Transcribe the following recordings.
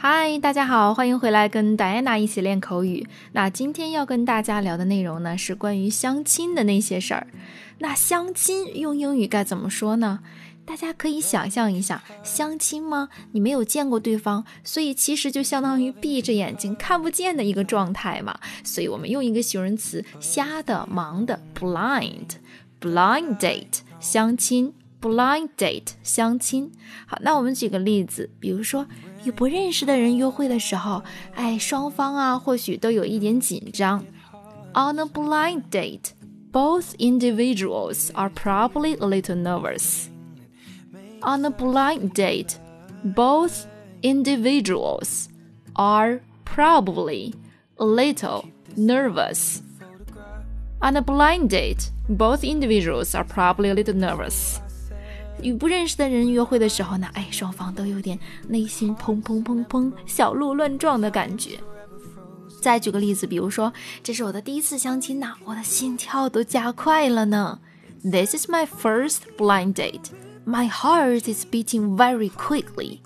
嗨，大家好，欢迎回来跟戴安娜一起练口语。那今天要跟大家聊的内容呢，是关于相亲的那些事儿。那相亲用英语该怎么说呢？大家可以想象一下，相亲吗？你没有见过对方，所以其实就相当于闭着眼睛看不见的一个状态嘛。所以我们用一个形容词，瞎的、盲的，blind，blind date，相亲。Blind date 相亲，好，那我们举个例子，比如说与不认识的人约会的时候，哎，双方啊或许都有一点紧张。On a blind date, both individuals are probably a little nervous. On a blind date, both individuals are probably a little nervous. On a blind date, both individuals are probably a little nervous. 与不认识的人约会的时候呢，哎，双方都有点内心砰砰砰砰小鹿乱撞的感觉。再举个例子，比如说，这是我的第一次相亲呐，我的心跳都加快了呢。This is my first blind date. My heart is beating very quickly.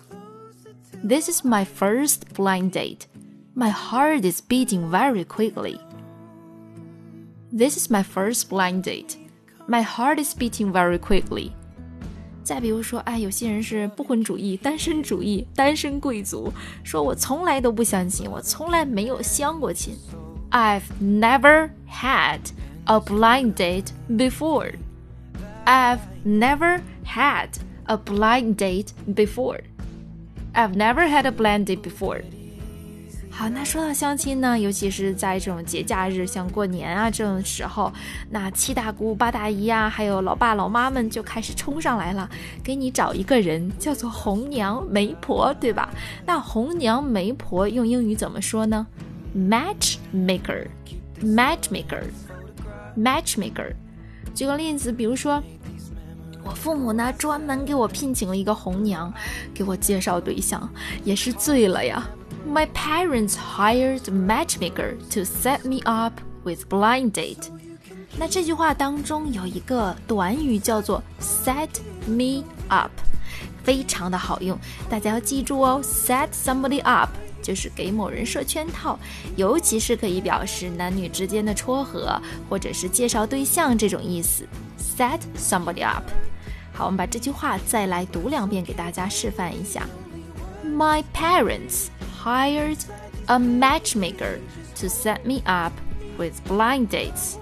This is my first blind date. My heart is beating very quickly. This is my first blind date. My heart is beating very quickly. 再比如说，哎，有些人是不婚主义、单身主义、单身贵族，说我从来都不相亲，我从来没有相过亲。I've never had a blind date before. I've never had a blind date before. I've never had a blind date before. 好，那说到相亲呢，尤其是在这种节假日，像过年啊这种时候，那七大姑八大姨啊，还有老爸老妈们就开始冲上来了，给你找一个人，叫做红娘媒婆，对吧？那红娘媒婆用英语怎么说呢？Matchmaker，matchmaker，matchmaker。举个例子，比如说，我父母呢专门给我聘请了一个红娘，给我介绍对象，也是醉了呀。My parents hired a matchmaker to set me up with blind date。那这句话当中有一个短语叫做 set me up，非常的好用，大家要记住哦。Set somebody up 就是给某人设圈套，尤其是可以表示男女之间的撮合，或者是介绍对象这种意思。Set somebody up。好，我们把这句话再来读两遍，给大家示范一下。My parents hired a matchmaker to set me up with blind dates.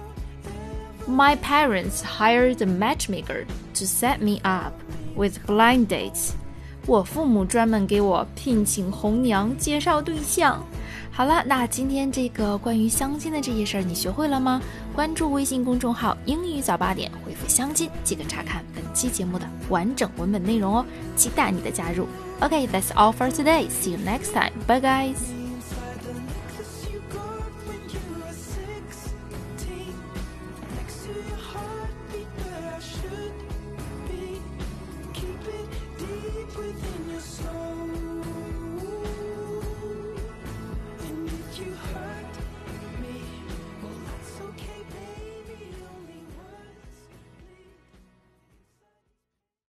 My parents hired a matchmaker to set me up with blind dates. 我父母专门给我聘请红娘介绍对象。 好了，那今天这个关于相亲的这些事儿，你学会了吗？关注微信公众号“英语早八点”，回复“相亲”即可查看本期节目的完整文本内容哦。期待你的加入。Okay, that's all for today. See you next time. Bye, guys.